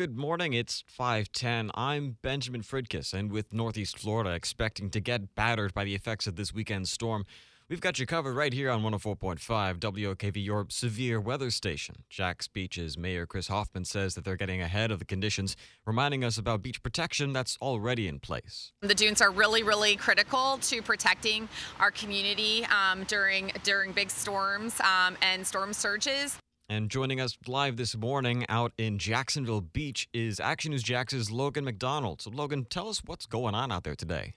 Good morning. It's 5:10. I'm Benjamin Fridkiss, and with Northeast Florida expecting to get battered by the effects of this weekend's storm, we've got you covered right here on 104.5 WOKV, your severe weather station. Jax Beach's Mayor Chris Hoffman says that they're getting ahead of the conditions, reminding us about beach protection that's already in place. The dunes are really, really critical to protecting our community um, during during big storms um, and storm surges. And joining us live this morning out in Jacksonville Beach is Action News Jax's Logan MacDonald. So, Logan, tell us what's going on out there today.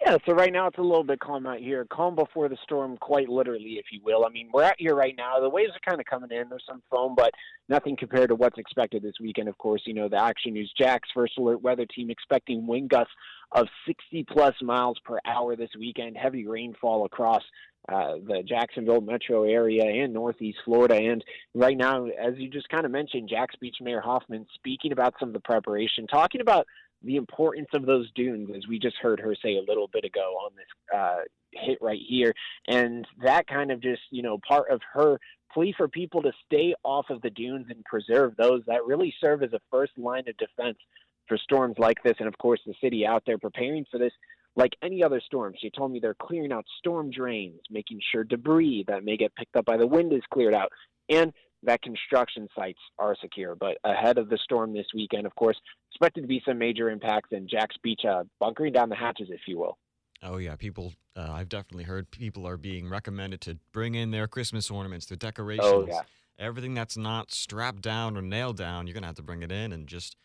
Yeah, so right now it's a little bit calm out here. Calm before the storm, quite literally, if you will. I mean, we're out here right now. The waves are kind of coming in. There's some foam, but nothing compared to what's expected this weekend. Of course, you know, the Action News Jax First Alert Weather Team expecting wind gusts of 60 plus miles per hour this weekend. Heavy rainfall across uh, the Jacksonville metro area and Northeast Florida. And right now, as you just kind of mentioned, Jax Beach Mayor Hoffman speaking about some of the preparation, talking about the importance of those dunes, as we just heard her say a little bit ago on this uh, hit right here. And that kind of just, you know, part of her plea for people to stay off of the dunes and preserve those that really serve as a first line of defense for storms like this. And of course, the city out there preparing for this like any other storm. She told me they're clearing out storm drains, making sure debris that may get picked up by the wind is cleared out, and that construction sites are secure. But ahead of the storm this weekend, of course, expected to be some major impacts in Jax Beach, uh, bunkering down the hatches, if you will. Oh yeah, people. Uh, I've definitely heard people are being recommended to bring in their Christmas ornaments, their decorations, oh, yeah. everything that's not strapped down or nailed down. You're gonna have to bring it in and just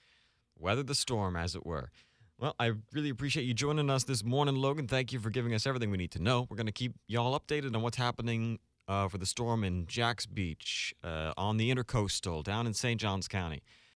weather the storm, as it were. Well, I really appreciate you joining us this morning, Logan. Thank you for giving us everything we need to know. We're going to keep y'all updated on what's happening uh, for the storm in Jax Beach, uh, on the intercoastal, down in St. Johns County.